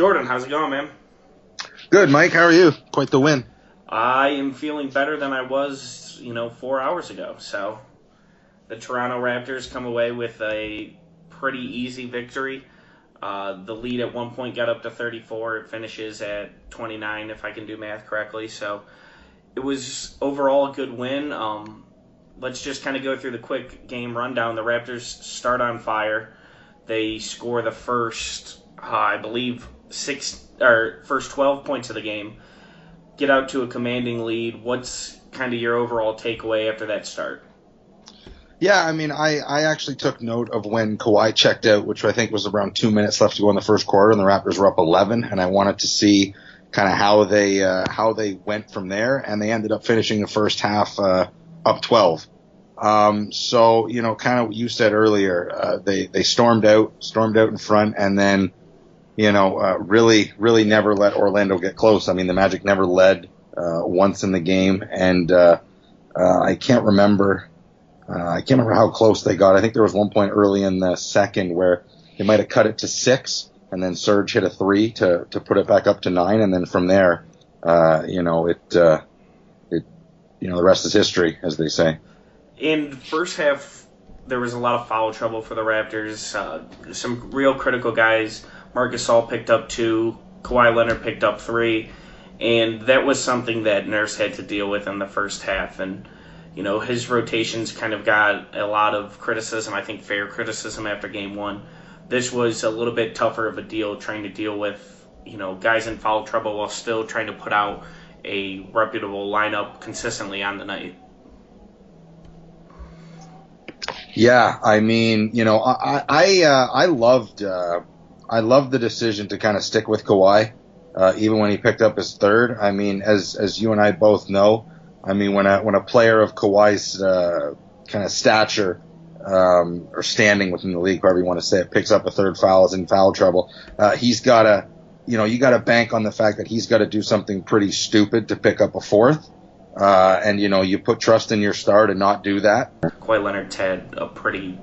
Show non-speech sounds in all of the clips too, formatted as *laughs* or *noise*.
Jordan, how's it going, man? Good, Mike. How are you? Quite the win. I am feeling better than I was, you know, four hours ago. So the Toronto Raptors come away with a pretty easy victory. Uh, the lead at one point got up to 34. It finishes at 29, if I can do math correctly. So it was overall a good win. Um, let's just kind of go through the quick game rundown. The Raptors start on fire. They score the first, uh, I believe, six or first 12 points of the game. Get out to a commanding lead. What's kind of your overall takeaway after that start? Yeah, I mean, I, I actually took note of when Kawhi checked out, which I think was around two minutes left to go in the first quarter, and the Raptors were up 11, and I wanted to see kind of how they uh, how they went from there, and they ended up finishing the first half uh, up 12. Um, so you know, kind of what you said earlier, uh, they they stormed out, stormed out in front, and then you know, uh, really really never let Orlando get close. I mean, the Magic never led uh, once in the game, and uh, uh, I can't remember. Uh, I can't remember how close they got. I think there was one point early in the second where they might have cut it to six, and then Serge hit a three to to put it back up to nine, and then from there, uh, you know, it uh, it you know the rest is history, as they say. In the first half, there was a lot of foul trouble for the Raptors. Uh, some real critical guys. Marc Gasol picked up two. Kawhi Leonard picked up three, and that was something that Nurse had to deal with in the first half. And you know, his rotations kind of got a lot of criticism, I think fair criticism after game one. This was a little bit tougher of a deal trying to deal with, you know, guys in foul trouble while still trying to put out a reputable lineup consistently on the night. Yeah, I mean, you know, I I uh, I loved uh, I love the decision to kind of stick with Kawhi, uh, even when he picked up his third. I mean, as as you and I both know, I mean, when a when a player of Kawhi's uh, kind of stature um, or standing within the league, however you want to say it, picks up a third foul, is in foul trouble. Uh, he's got to, you know, you got to bank on the fact that he's got to do something pretty stupid to pick up a fourth. Uh, and you know, you put trust in your star to not do that. Kawhi Leonard's had a pretty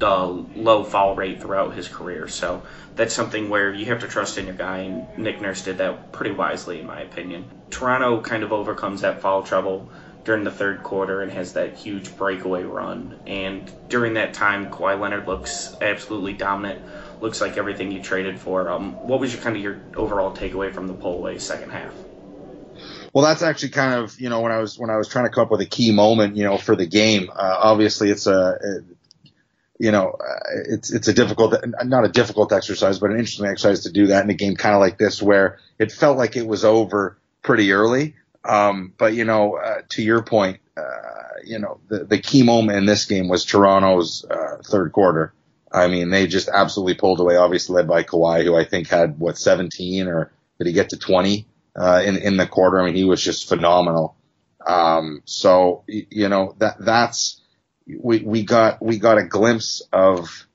uh, low foul rate throughout his career, so that's something where you have to trust in your guy, and Nick Nurse did that pretty wisely, in my opinion. Toronto kind of overcomes that foul trouble during the third quarter and has that huge breakaway run. And during that time, Kawhi Leonard looks absolutely dominant. Looks like everything you traded for. Um, what was your kind of your overall takeaway from the pullaway second half? Well, that's actually kind of you know when I was when I was trying to come up with a key moment you know for the game. Uh, obviously, it's a you know uh, it's it's a difficult not a difficult exercise, but an interesting exercise to do that in a game kind of like this where it felt like it was over pretty early. Um, but you know, uh, to your point, uh, you know the the key moment in this game was Toronto's uh, third quarter. I mean, they just absolutely pulled away. Obviously led by Kawhi, who I think had what 17 or did he get to 20? uh, in in the quarter. I mean, he was just phenomenal. Um, so you know that that's we we got we got a glimpse of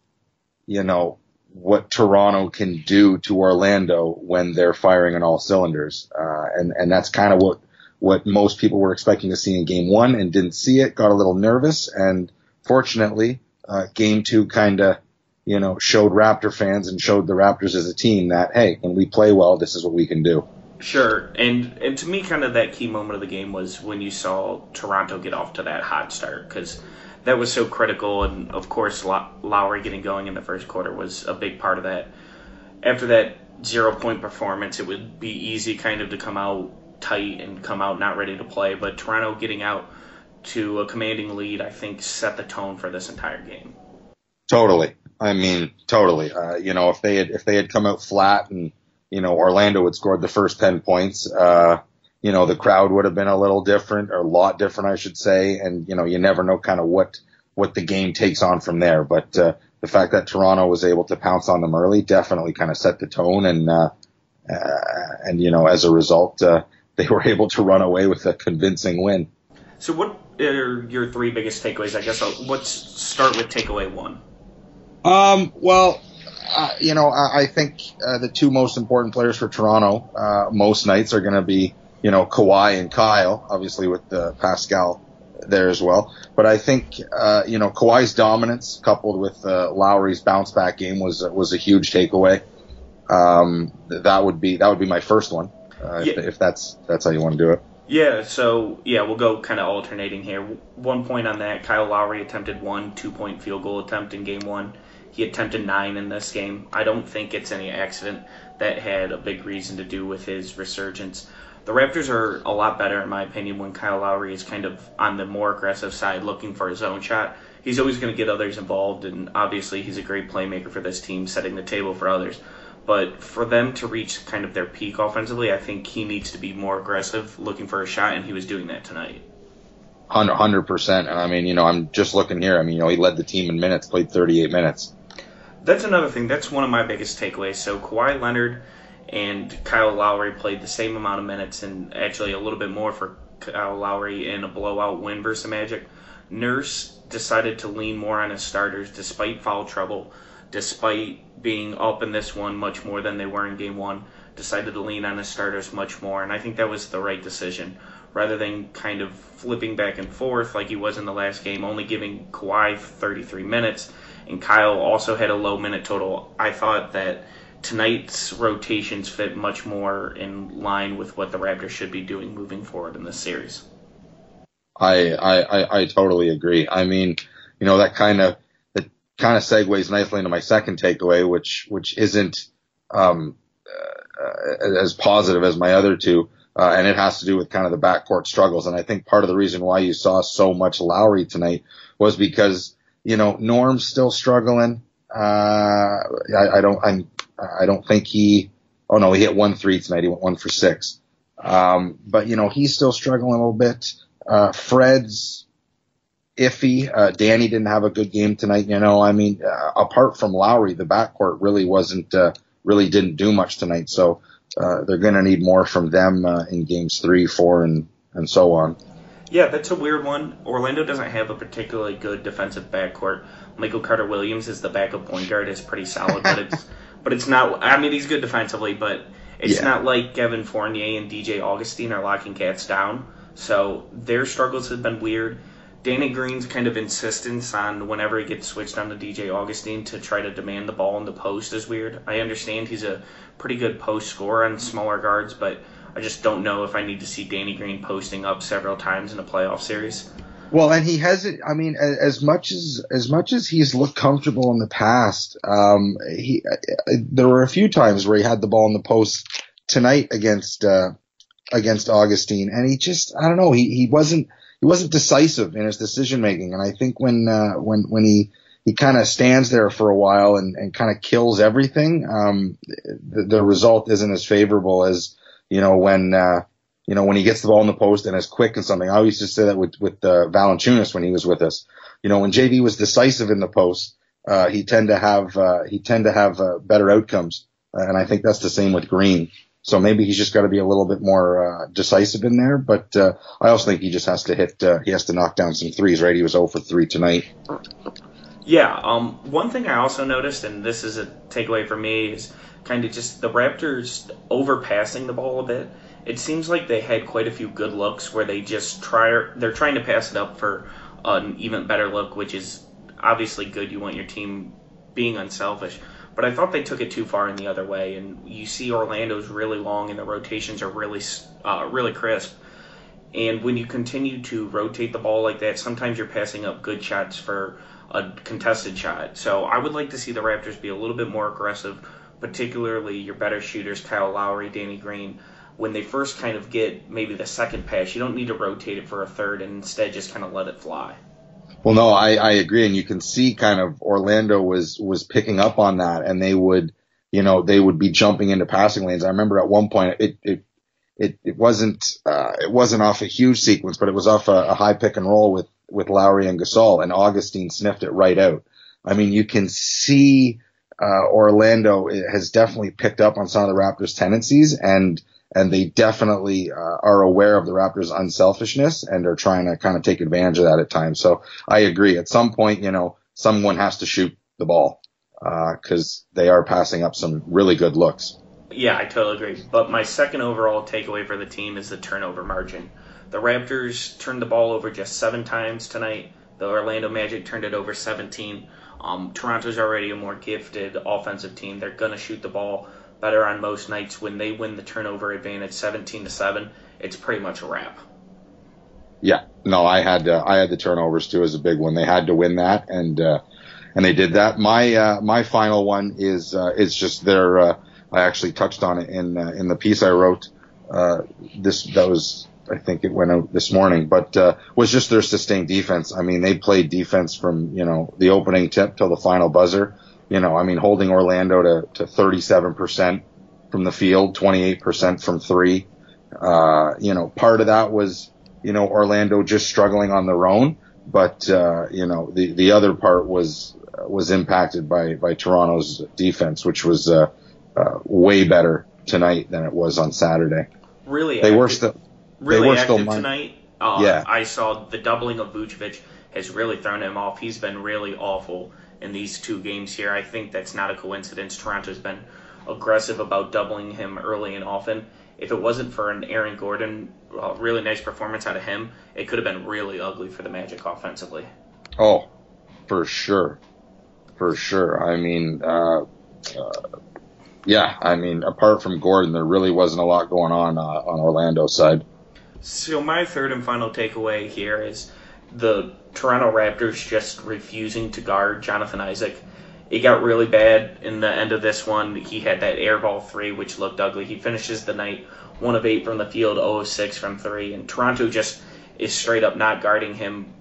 you know what Toronto can do to Orlando when they're firing on all cylinders, uh, and and that's kind of what what most people were expecting to see in Game One and didn't see it. Got a little nervous, and fortunately, uh, Game Two kind of you know showed Raptor fans and showed the Raptors as a team that hey, when we play well, this is what we can do. Sure, and and to me, kind of that key moment of the game was when you saw Toronto get off to that hot start because that was so critical, and of course Lowry getting going in the first quarter was a big part of that. After that, zero point performance, it would be easy kind of to come out tight and come out not ready to play. But Toronto getting out to a commanding lead, I think, set the tone for this entire game. Totally. I mean, totally. Uh, you know, if they had if they had come out flat and you know Orlando had scored the first ten points, uh, you know the crowd would have been a little different or a lot different, I should say. And you know, you never know kind of what what the game takes on from there. But uh, the fact that Toronto was able to pounce on them early definitely kind of set the tone, and uh, uh, and you know, as a result, uh, they were able to run away with a convincing win. So, what are your three biggest takeaways? I guess I'll, let's start with takeaway one. Um, well, uh, you know, I, I think uh, the two most important players for Toronto uh, most nights are going to be, you know, Kawhi and Kyle, obviously with uh, Pascal there as well. But I think, uh, you know, Kawhi's dominance coupled with uh, Lowry's bounce back game was was a huge takeaway. Um, that would be that would be my first one, uh, yeah. if, if that's that's how you want to do it. Yeah, so yeah, we'll go kind of alternating here. One point on that, Kyle Lowry attempted one two point field goal attempt in game one. He attempted nine in this game. I don't think it's any accident that had a big reason to do with his resurgence. The Raptors are a lot better, in my opinion, when Kyle Lowry is kind of on the more aggressive side looking for his own shot. He's always going to get others involved, and obviously he's a great playmaker for this team, setting the table for others. But for them to reach kind of their peak offensively, I think he needs to be more aggressive, looking for a shot, and he was doing that tonight. Hundred percent, and I mean, you know, I'm just looking here. I mean, you know, he led the team in minutes, played 38 minutes. That's another thing. That's one of my biggest takeaways. So Kawhi Leonard and Kyle Lowry played the same amount of minutes, and actually a little bit more for Kyle Lowry in a blowout win versus Magic. Nurse decided to lean more on his starters despite foul trouble despite being up in this one much more than they were in game one, decided to lean on his starters much more. And I think that was the right decision. Rather than kind of flipping back and forth like he was in the last game, only giving Kawhi 33 minutes, and Kyle also had a low minute total. I thought that tonight's rotations fit much more in line with what the Raptors should be doing moving forward in this series. I I, I, totally agree. I mean, you know, that kind of that kind of segues nicely into my second takeaway, which which isn't um, uh, as positive as my other two, uh, and it has to do with kind of the backcourt struggles. And I think part of the reason why you saw so much Lowry tonight was because you know Norm's still struggling. Uh, I, I don't I'm I don't think he. Oh no, he hit one three tonight. He went one for six. Um, but you know he's still struggling a little bit. Uh, Fred's iffy. Uh, Danny didn't have a good game tonight. You know, I mean, uh, apart from Lowry, the backcourt really wasn't, uh, really didn't do much tonight. So, uh, they're going to need more from them, uh, in games three, four, and, and so on. Yeah, that's a weird one. Orlando doesn't have a particularly good defensive backcourt. Michael Carter Williams is the backup point guard, is pretty solid, but it's, but it's not, I mean, he's good defensively, but it's yeah. not like Kevin Fournier and DJ Augustin are locking cats down. So their struggles have been weird. Danny Green's kind of insistence on whenever he gets switched on to DJ Augustin to try to demand the ball in the post is weird. I understand he's a pretty good post scorer on smaller guards, but I just don't know if I need to see Danny Green posting up several times in a playoff series. Well, and he hasn't. I mean, as much as as much as he's looked comfortable in the past, um, he there were a few times where he had the ball in the post tonight against uh, against Augustin, and he just I don't know. He he wasn't he wasn't decisive in his decision making. And I think when uh, when when he he kind of stands there for a while and, and kind of kills everything, um, the, the result isn't as favorable as you know when uh, you know when he gets the ball in the post and is quick and something. I always just say that with with uh, Valanciunas when he was with us. You know when JV was decisive in the post, uh, he tend to have uh, he tend to have uh, better outcomes, and I think that's the same with Green. So maybe he's just got to be a little bit more uh, decisive in there. But uh, I also think he just has to hit. Uh, he has to knock down some threes. Right? He was 0 for three tonight. Yeah. Um. One thing I also noticed, and this is a takeaway for me, is kind of just the Raptors overpassing the ball a bit. It seems like they had quite a few good looks where they just try. They're trying to pass it up for an even better look, which is obviously good. You want your team being unselfish but I thought they took it too far in the other way. And you see Orlando's really long, and the rotations are really, uh, really crisp. And when you continue to rotate the ball like that, sometimes you're passing up good shots for a contested shot. So I would like to see the Raptors be a little bit more aggressive, particularly your better shooters, Kyle Lowry, Danny Green, when they first kind of get maybe the second pass, you don't need to rotate it for a third and instead just kind of let it fly. Well, no, I, I agree, and you can see kind of Orlando was was picking up on that, and they would, you know, they would be jumping into passing lanes. I remember at one point it it it, it wasn't uh, it wasn't off a huge sequence, but it was off a, a high pick and roll with with Lowry and Gasol, and Augustin sniffed it right out. I mean, you can see uh, Orlando has definitely picked up on some of the Raptors' tendencies, and and they definitely uh, are aware of the Raptors' unselfishness and are trying to kind of take advantage of that at times. So I agree. At some point, you know, someone has to shoot the ball because uh, they are passing up some really good looks. Yeah, I totally agree. But my second overall takeaway for the team is the turnover margin. The Raptors turned the ball over just seven times tonight. The Orlando Magic turned it over 17. Um, Toronto's already a more gifted offensive team. They're going to shoot the ball better on most nights. When they win the turnover advantage 17 to 7, it's pretty much a wrap. Yeah, no, I had uh, I had the turnovers too as a big one. They had to win that, and uh, and they did that. My uh, my final one is uh, just their. Uh, I actually touched on it in uh, in the piece I wrote. Uh, this that was I think it went out this morning, but uh, was just their sustained defense. I mean, they played defense from you know the opening tip till the final buzzer. You know, I mean, holding Orlando to to 37% from the field, 28% from three. Uh, you know, part of that was you know Orlando just struggling on their own, but uh, you know the the other part was was impacted by by Toronto's defense, which was uh, uh, way better tonight than it was on Saturday. Really, they active. were still really active still tonight. Uh, yeah. I saw the doubling of Vucevic has really thrown him off. He's been really awful in these two games here. I think that's not a coincidence. Toronto's been aggressive about doubling him early and often. If it wasn't for an Aaron Gordon, uh, really nice performance out of him, it could have been really ugly for the Magic offensively. Oh, for sure, for sure. I mean, uh, uh, yeah, I mean, apart from Gordon, there really wasn't a lot going on uh, on Orlando's side. So my third and final takeaway here is the Toronto Raptors just refusing to guard Jonathan Isaac. It got really bad in the end of this one. He had that air ball three, which looked ugly. He finishes the night one of eight from the field, 0 of 6 from three, and Toronto just is straight up not guarding him.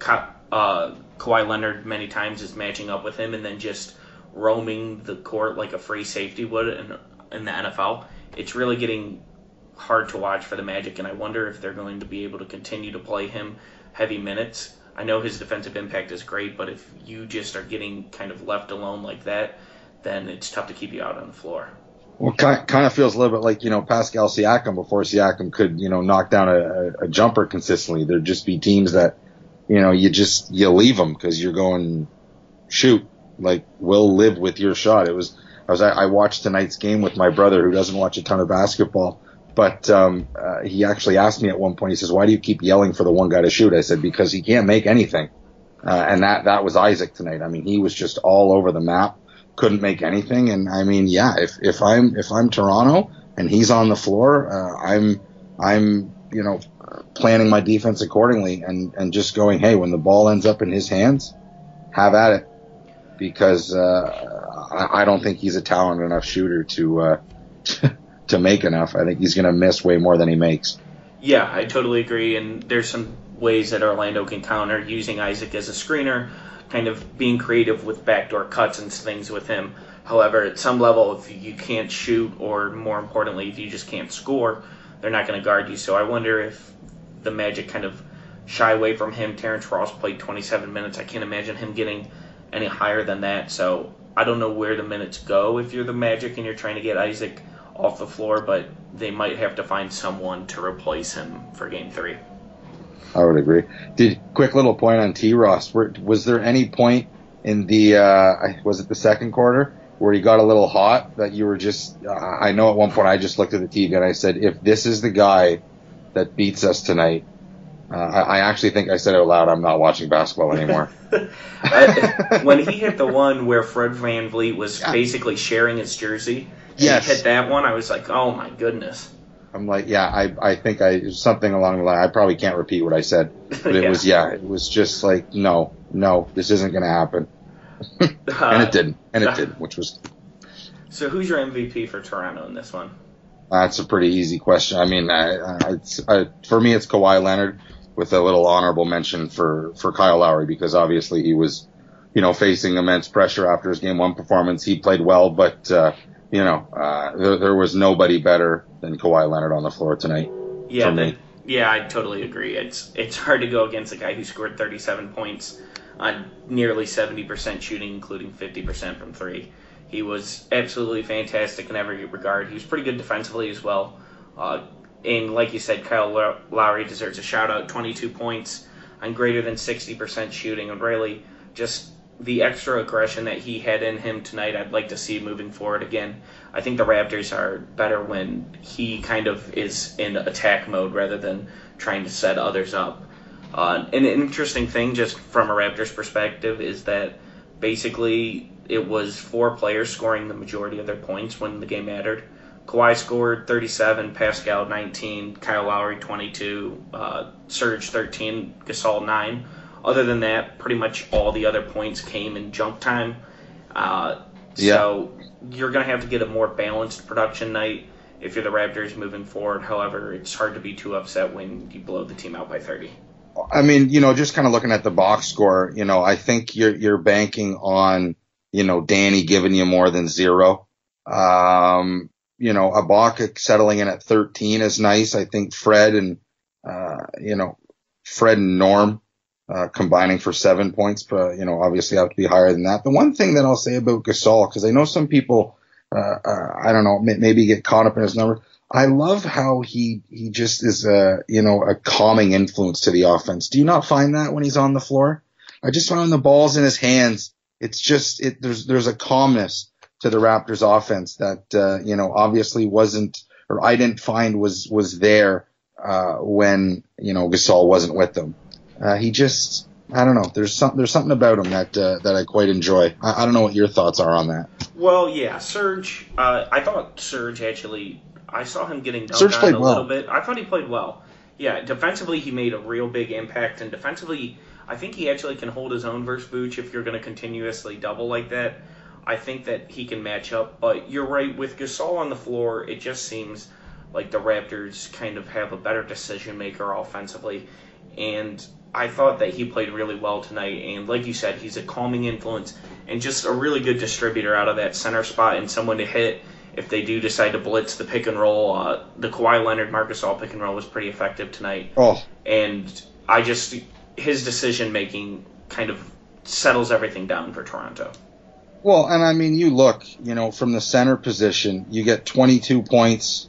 Uh, Kawhi Leonard many times is matching up with him and then just roaming the court like a free safety would in, in the NFL. It's really getting hard to watch for the Magic, and I wonder if they're going to be able to continue to play him heavy minutes. I know his defensive impact is great, but if you just are getting kind of left alone like that, then it's tough to keep you out on the floor. Well, kind of feels a little bit like you know Pascal Siakam before Siakam could you know knock down a, a jumper consistently. There'd just be teams that you know you just you leave them because you're going shoot like we'll live with your shot. It was I was I watched tonight's game with my brother who doesn't watch a ton of basketball, but um, uh, he actually asked me at one point. He says, "Why do you keep yelling for the one guy to shoot?" I said, "Because he can't make anything." Uh, and that that was Isaac tonight. I mean, he was just all over the map, couldn't make anything. And I mean, yeah, if if I'm if I'm Toronto and he's on the floor, uh, I'm I'm you know planning my defense accordingly and and just going, hey, when the ball ends up in his hands, have at it because uh, I, I, don't think he's a talented enough shooter to uh, *laughs* to make enough. I think he's going to miss way more than he makes. Yeah, I totally agree. And there's some ways that Orlando can counter using Isaac as a screener, kind of being creative with backdoor cuts and things with him. However, at some level, if you can't shoot, or more importantly, if you just can't score, they're not going to guard you. So I wonder if the Magic kind of shy away from him. Terrence Ross played 27 minutes. I can't imagine him getting any higher than that. So I don't know where the minutes go if you're the Magic and you're trying to get Isaac off the floor, but they might have to find someone to replace him for Game Three. I would agree. Did quick little point on T. Ross? Was there any point in the uh, was it the second quarter where he got a little hot that you were just? I know at one point I just looked at the TV and I said, if this is the guy that beats us tonight, uh, I, I, actually think I said out loud, I'm not watching basketball anymore. *laughs* when he hit the one where Fred VanVleet was yeah. basically sharing his jersey, yes. hit that one, I was like, oh my goodness. I'm like, yeah, I, I think I, something along the line, I probably can't repeat what I said, but it *laughs* yeah. was, yeah, it was just like, no, no, this isn't going to happen. *laughs* and it didn't, and it didn't, which was, So who's your MVP for Toronto in this one? That's a pretty easy question. I mean, I, I, I, for me, it's Kawhi Leonard with a little honorable mention for, for Kyle Lowry because obviously he was, you know, facing immense pressure after his game one performance. He played well, but, uh, you know, uh, there, there, was nobody better than Kawhi Leonard on the floor tonight. Yeah, yeah, I totally agree. It's it's hard to go against a guy who scored 37 points on nearly 70% shooting, including 50% from three. He was absolutely fantastic in every regard. He was pretty good defensively as well. Uh, and like you said, Kyle Lowry deserves a shout out. 22 points on greater than 60% shooting, and really just the extra aggression that he had in him tonight, I'd like to see moving forward again. I think the Raptors are better when he kind of is in attack mode rather than trying to set others up. Uh, an interesting thing, just from a Raptors perspective, is that basically it was four players scoring the majority of their points when the game mattered. Kawhi scored 37, Pascal 19, Kyle Lowry 22, uh, Serge 13, Gasol 9 other than that, pretty much all the other points came in junk time. Uh, yeah. So you're going to have to get a more balanced production night if you're the Raptors moving forward. However, it's hard to be too upset when you blow the team out by 30. I mean, you know, just kind of looking at the box score, you know, I think you're you're banking on, you know, Danny giving you more than zero. Um, you know, Ibaka settling in at 13 is nice. I think Fred and, uh, you know, Fred and Norm uh, combining for seven points, but you know, obviously have to be higher than that. The one thing that I'll say about Gasol, because I know some people, uh, uh, I don't know, maybe get caught up in his number. I love how he he just is a you know a calming influence to the offense. Do you not find that when he's on the floor? I just find the balls in his hands. It's just it there's there's a calmness to the Raptors offense that uh, you know obviously wasn't or I didn't find was was there uh, when you know Gasol wasn't with them. Uh, he just, I don't know. There's some, there's something about him that uh, that I quite enjoy. I, I, don't know what your thoughts are on that. Well, yeah, Serge. Uh, I thought Serge actually. I saw him getting dunked Serge on a well. little bit. I thought he played well. Yeah, defensively he made a real big impact, and defensively I think he actually can hold his own versus Vooch if you're going to continuously double like that. I think that he can match up, but you're right with Gasol on the floor. It just seems like the Raptors kind of have a better decision maker offensively, and I thought that he played really well tonight, and like you said, he's a calming influence and just a really good distributor out of that center spot and someone to hit if they do decide to blitz the pick and roll. Uh, the Kawhi Leonard Marc Gasol pick and roll was pretty effective tonight. Oh. And I just his decision making kind of settles everything down for Toronto. Well, and I mean, you look, you know, from the center position, you get 22 points.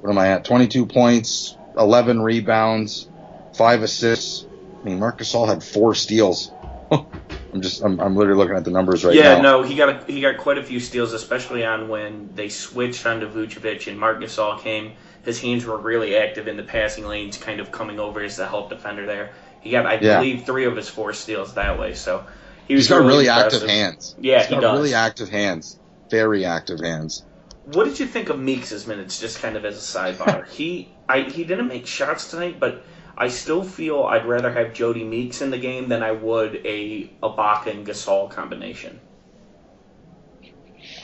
What am I at? 22 points, 11 rebounds, five assists. I mean, Marc Gasol had four steals. *laughs* I'm just, I'm, I'm literally looking at the numbers right yeah, now. Yeah, no, he got a, he got quite a few steals, especially on when they switched onto Vucevic and Marc Gasol came. His hands were really active in the passing lanes, kind of coming over as the help defender there. He got, I yeah. believe, three of his four steals that way. So he was. He's got really, really active hands. Yeah, He's he got does. Really active hands. Very active hands. What did you think of Meeks' minutes? Just kind of as a sidebar, *laughs* he I he didn't make shots tonight, but I still feel I'd rather have Jodie Meeks in the game than I would a Ibaka and Gasol combination.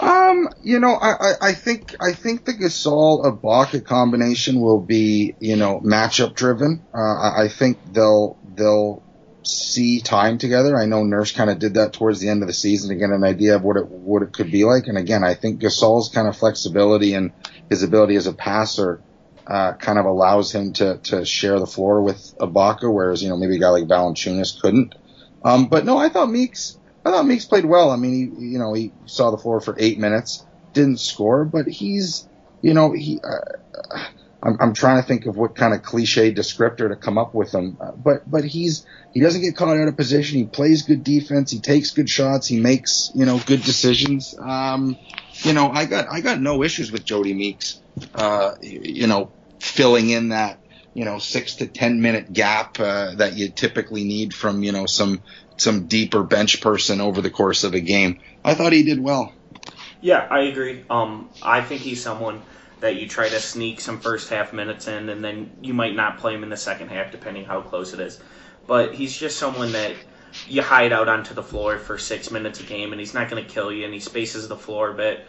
Um, you know, I, I, think I think the Gasol Ibaka combination will be you know matchup driven. Uh, I, I think they'll they'll see time together. I know Nurse kind of did that towards the end of the season to get an idea of what it what it could be like. And again, I think Gasol's kind of flexibility and his ability as a passer uh, kind of allows him to to share the floor with Ibaka, whereas you know maybe a guy like Valanciunas couldn't. Um, but no, I thought Meeks I thought Meeks played well. I mean, he you know he saw the floor for eight minutes, didn't score, but he's you know he. Uh, I'm, I'm trying to think of what kind of cliche descriptor to come up with him, uh, but but he's he doesn't get caught out of position. He plays good defense. He takes good shots. He makes you know good decisions. Um, you know, I got I got no issues with Jodie Meeks. Uh, you know, filling in that you know six to ten minute gap uh, that you typically need from you know some some deeper bench person over the course of a game. I thought he did well. Yeah, I agree. Um, I think he's someone that you try to sneak some first half minutes in, and then you might not play him in the second half, depending how close it is. But he's just someone that you hide out onto the floor for six minutes a game, and he's not going to kill you, and he spaces the floor a bit.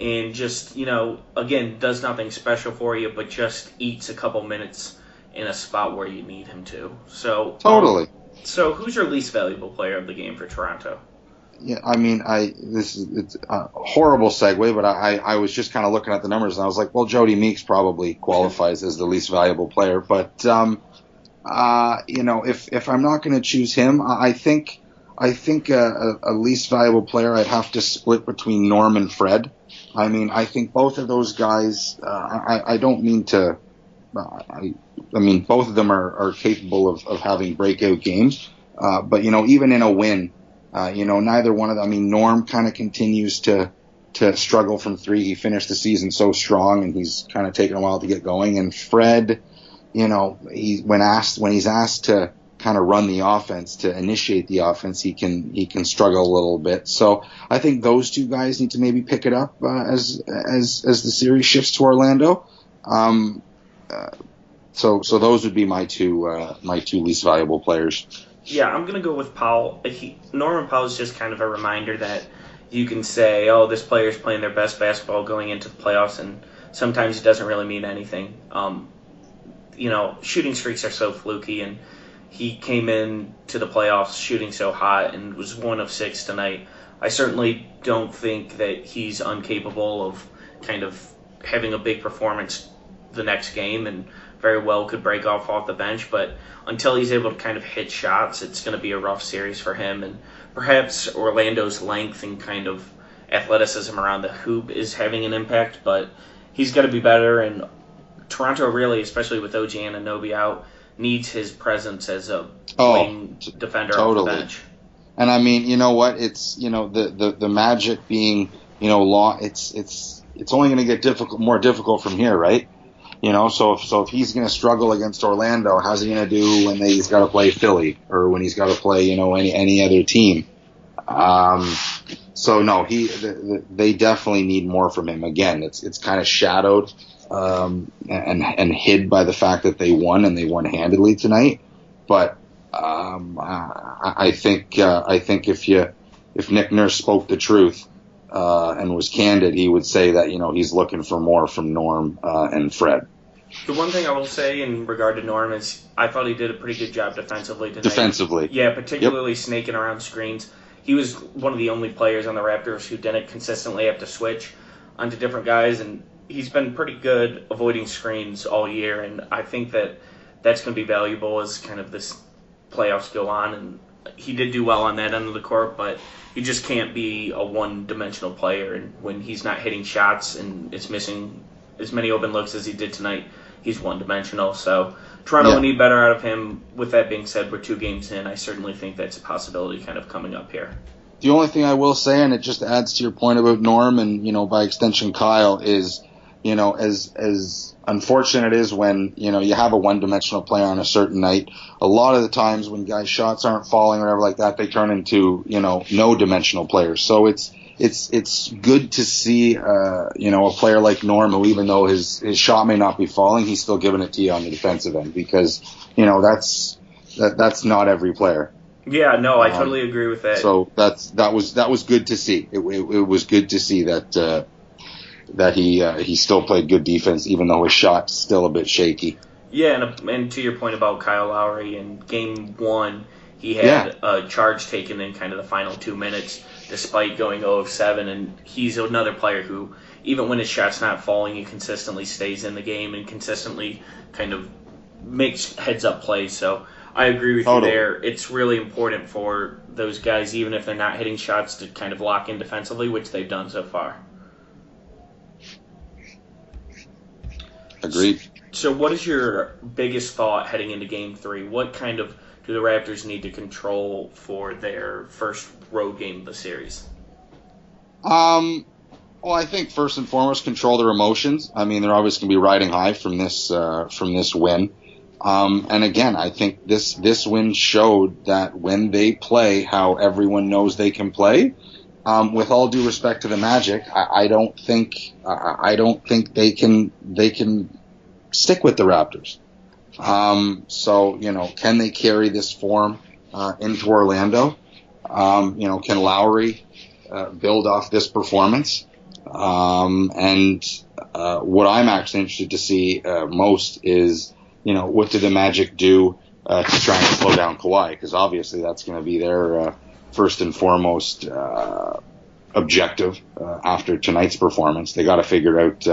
and just you know again does nothing special for you, but just eats a couple minutes in a spot where you need him to. So totally. Um, so who's your least valuable player of the game for Toronto? Yeah, I mean, I this is it's a horrible segue, but I I was just kind of looking at the numbers and I was like, well, Jodie Meeks probably qualifies as the least valuable player, but um, uh, you know, if if I'm not going to choose him, I think I think a, a, least valuable player I'd have to split between Norm and Fred. I mean, I think both of those guys. Uh, I I don't mean to. Uh, I I mean, both of them are, are capable of, of having breakout games. Uh, but you know, even in a win, uh, you know, neither one of them. I mean, Norm kind of continues to to struggle from three. He finished the season so strong, and he's kind of taken a while to get going. And Fred, you know, he when asked when he's asked to kind of run the offense to initiate the offense, he can he can struggle a little bit. So I think those two guys need to maybe pick it up uh, as as as the series shifts to Orlando. Um, uh, so so those would be my two uh, my two least valuable players. Yeah, I'm gonna go with Powell. He, Norman Powell is just kind of a reminder that you can say, oh, this player is playing their best basketball going into the playoffs, and sometimes it doesn't really mean anything. Um, you know, shooting streaks are so fluky, and he came in to the playoffs shooting so hot and was one of six tonight. I certainly don't think that he's incapable of kind of having a big performance the next game and very well could break off off the bench, but until he's able to kind of hit shots, it's going to be a rough series for him. And perhaps Orlando's length and kind of athleticism around the hoop is having an impact, but he's got to be better. And Toronto really, especially with OG Anunoby out, needs his presence as a oh, wing defender totally. off the bench. And I mean, you know what? It's you know the the, the magic being you know law. It's it's it's only going to get difficult, more difficult from here, right? You know, so if, so if he's going to struggle against Orlando, how's he going to do when he's got to play Philly or when he's got to play, you know, any any other team? Um, so no, he they definitely need more from him. Again, it's it's kind of shadowed um, and and hid by the fact that they won and they won handedly tonight. But um, I, I think uh, I think if you if Nick Nurse spoke the truth, uh, and was candid, he would say that you know he's looking for more from Norm uh, and Fred. The one thing I will say in regard to Norm is I thought he did a pretty good job defensively tonight. Defensively, yeah, particularly yep. snaking around screens. He was one of the only players on the Raptors who didn't consistently have to switch onto different guys, and he's been pretty good avoiding screens all year. And I think that that's going to be valuable as kind of this playoffs go on. And he did do well on that end of the court, but he just can't be a one-dimensional player. And when he's not hitting shots and it's missing as many open looks as he did tonight, he's one-dimensional. So Toronto yeah. will need better out of him. With that being said, we're two games in. I certainly think that's a possibility kind of coming up here. The only thing I will say, and it just adds to your point about Norm and you know by extension Kyle, is you know as as unfortunate it is when you know you have a one-dimensional player on a certain night. A lot of the times when guys' shots aren't falling or whatever like that, they turn into you know no-dimensional players. So it's it's it's good to see uh, you know a player like Norm who even though his his shot may not be falling, he's still giving it to you on the defensive end because you know that's that that's not every player. Yeah, no, I um, totally agree with that. So that's that was that was good to see. It, it, it was good to see that uh, that he uh, he still played good defense, even though his shot's still a bit shaky. Yeah, and, and to your point about Kyle Lowry in Game One, he had yeah. a charge taken in kind of the final two minutes, despite going 0 of 7, and he's another player who, even when his shot's not falling, he consistently stays in the game and consistently kind of makes heads up plays. So I agree with totally. you there. It's really important for those guys, even if they're not hitting shots, to kind of lock in defensively, which they've done so far. Agreed. So, what is your biggest thought heading into Game Three? What kind of do the Raptors need to control for their first road game of the series? Um, well, I think first and foremost, control their emotions. I mean, they're always going to be riding high from this uh, from this win. Um, and again, I think this this win showed that when they play how everyone knows they can play, um, with all due respect to the Magic, I, I don't think uh, I don't think they can they can stick with the Raptors. Um, so you know, can they carry this form uh, into Orlando? Um, you know, can Lowry uh, build off this performance? Um, and uh, what I'm actually interested to see uh, most is, you know, what do the Magic do uh, to try and slow down Kawhi? Because obviously that's going to be their uh, first and foremost objective after tonight's performance. They got to figure out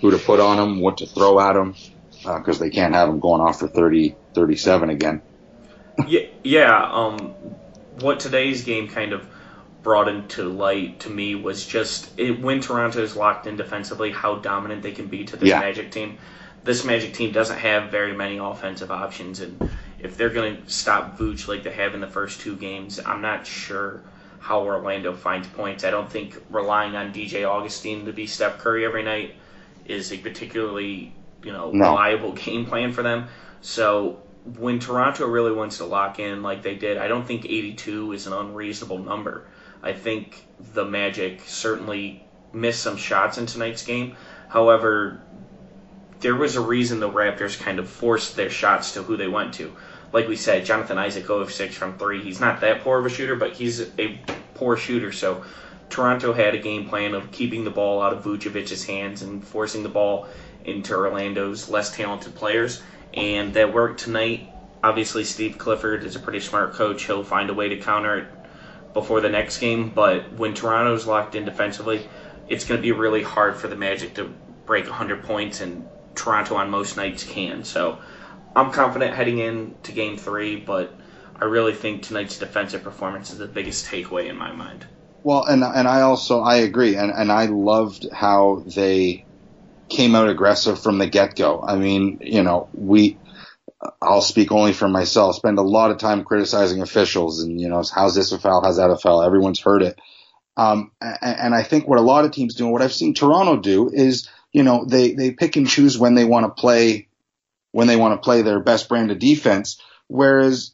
who to put on him, what to throw at him, because uh, they can't have him going off for 30, 37 again. yeah, yeah. Um, what today's game kind of brought into light to me was just it, when Toronto is locked in defensively, how dominant they can be to this Yeah. Magic team. This Magic team doesn't have very many offensive options, and if they're going to stop Vooch like they have in the first two games, I'm not sure how Orlando finds points. I don't think relying on DJ Augustin to be Steph Curry every night is a particularly you know No. reliable game plan for them. So when Toronto really wants to lock in like they did, I don't think 82 is an unreasonable number. I think the Magic certainly missed some shots in tonight's game. However, there was a reason the Raptors kind of forced their shots to who they went to. Like we said, Jonathan Isaac 0 of 6 from 3. He's not that poor of a shooter, but he's a poor shooter. So Toronto had a game plan of keeping the ball out of Vucevic's hands and forcing the ball into Orlando's less talented players. And that worked tonight. Obviously, Steve Clifford is a pretty smart coach. He'll find a way to counter it before the next game. But when Toronto's locked in defensively, it's going to be really hard for the Magic to break 100 points, and Toronto on most nights can. So I'm confident heading into game three, but I really think tonight's defensive performance is the biggest takeaway in my mind. Well, and and I also I agree, and and I loved how they came out aggressive from the get go. I mean, you know, we. I'll speak only for myself. Spend a lot of time criticizing officials, and you know, how's this a foul? How's that a foul? Everyone's heard it. Um, and, and I think what a lot of teams do, and what I've seen Toronto do, is you know they they pick and choose when they want to play, when they want to play their best brand of defense. Whereas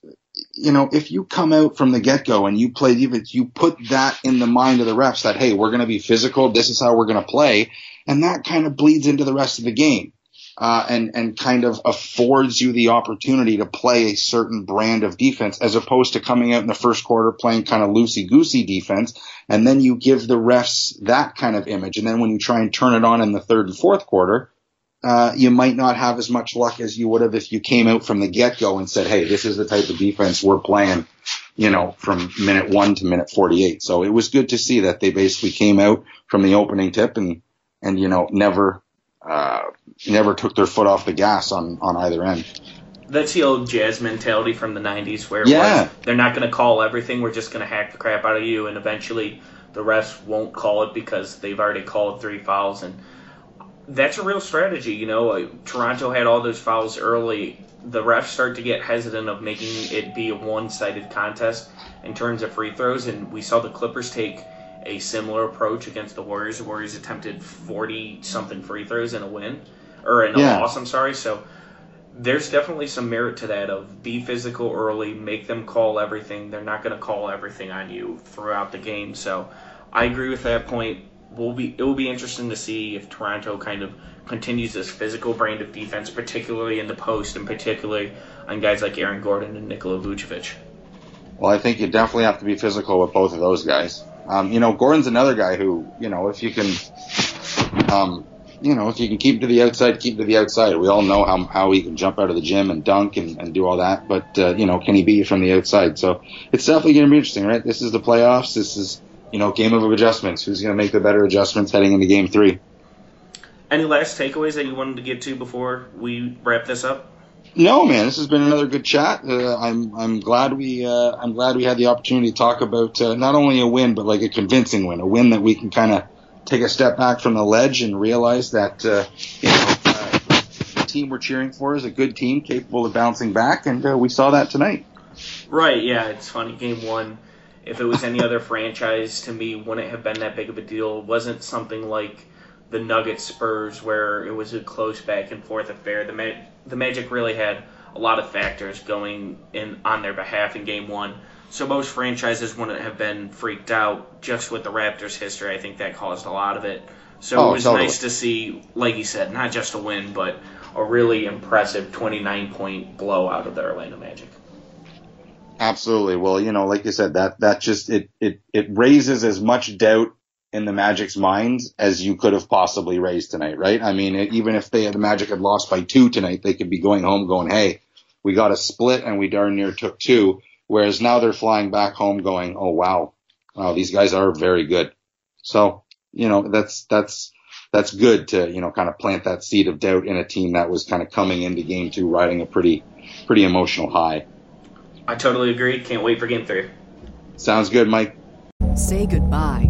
you know, if you come out from the get go and you play defense, you put that in the mind of the refs that, hey, we're going to be physical. This is how we're going to play. And that kind of bleeds into the rest of the game. Uh, and, and kind of affords you the opportunity to play a certain brand of defense as opposed to coming out in the first quarter playing kind of loosey goosey defense. And then you give the refs that kind of image. And then when you try and turn it on in the third and fourth quarter, uh, you might not have as much luck as you would have if you came out from the get go and said, Hey, this is the type of defense we're playing, you know, from minute one to minute 48. So it was good to see that they basically came out from the opening tip and, and, you know, never, uh, never took their foot off the gas on, on either end. That's the old Jazz mentality from the 90s where Yeah. was, they're not going to call everything, we're just going to hack the crap out of you, and eventually the refs won't call it because they've already called three fouls. And that's a real strategy. You know, uh, Toronto had all those fouls early. The refs start to get hesitant of making it be a one-sided contest in terms of free throws, and we saw the Clippers take a similar approach against the Warriors. The Warriors attempted 40 something free throws in a win, or in a Yeah. loss. I'm sorry. So there's definitely some merit to that of be physical early, make them call everything. They're not going to call everything on you throughout the game. So I agree with that point. Will be it will be interesting to see if Toronto kind of continues this physical brand of defense, particularly in the post, and particularly on guys like Aaron Gordon and Nikola Vucevic. Well, I think you definitely have to be physical with both of those guys. Um, you know, Gordon's another guy who, you know, if you can, um, you know, if you can keep to the outside, keep to the outside. We all know how how he can jump out of the gym and dunk and, and do all that, but uh, you know, can he beat you from the outside? So it's definitely going to be interesting, right? This is the playoffs. This is you know, game of adjustments. Who's going to make the better adjustments heading into game three? Any last takeaways that you wanted to get to before we wrap this up? No, man, this has been another good chat. Uh, I'm I'm glad we uh, I'm glad we had the opportunity to talk about uh, not only a win but like a convincing win, a win that we can kind of take a step back from the ledge and realize that uh, you know uh, the team we're cheering for is a good team capable of bouncing back, and uh, we saw that tonight. Right, yeah, it's funny. Game one, if it was any other franchise, to me, wouldn't have been that big of a deal. It wasn't something like the Nuggets Spurs where it was a close back and forth affair. The the Magic really had a lot of factors going in on their behalf in game one. So most franchises wouldn't have been freaked out just with the Raptors' history. I think that caused a lot of it. So Oh, it was totally. nice to see, like you said, not just a win, but a really impressive 29 point blowout of the Orlando Magic. Absolutely. Well, you know, like you said, that that just it it it raises as much doubt in the Magic's minds as you could have possibly raised tonight, right? I mean, even if they the Magic had lost by two tonight, they could be going home going, "Hey, we got a split and we darn near took two. Whereas now they're flying back home going, "Oh wow, wow, these guys are very good." So you know that's that's that's good to you know kind of plant that seed of doubt in a team that was kind of coming into game two riding a pretty pretty emotional high. I totally agree. Can't wait for game three. Sounds good, Mike. Say goodbye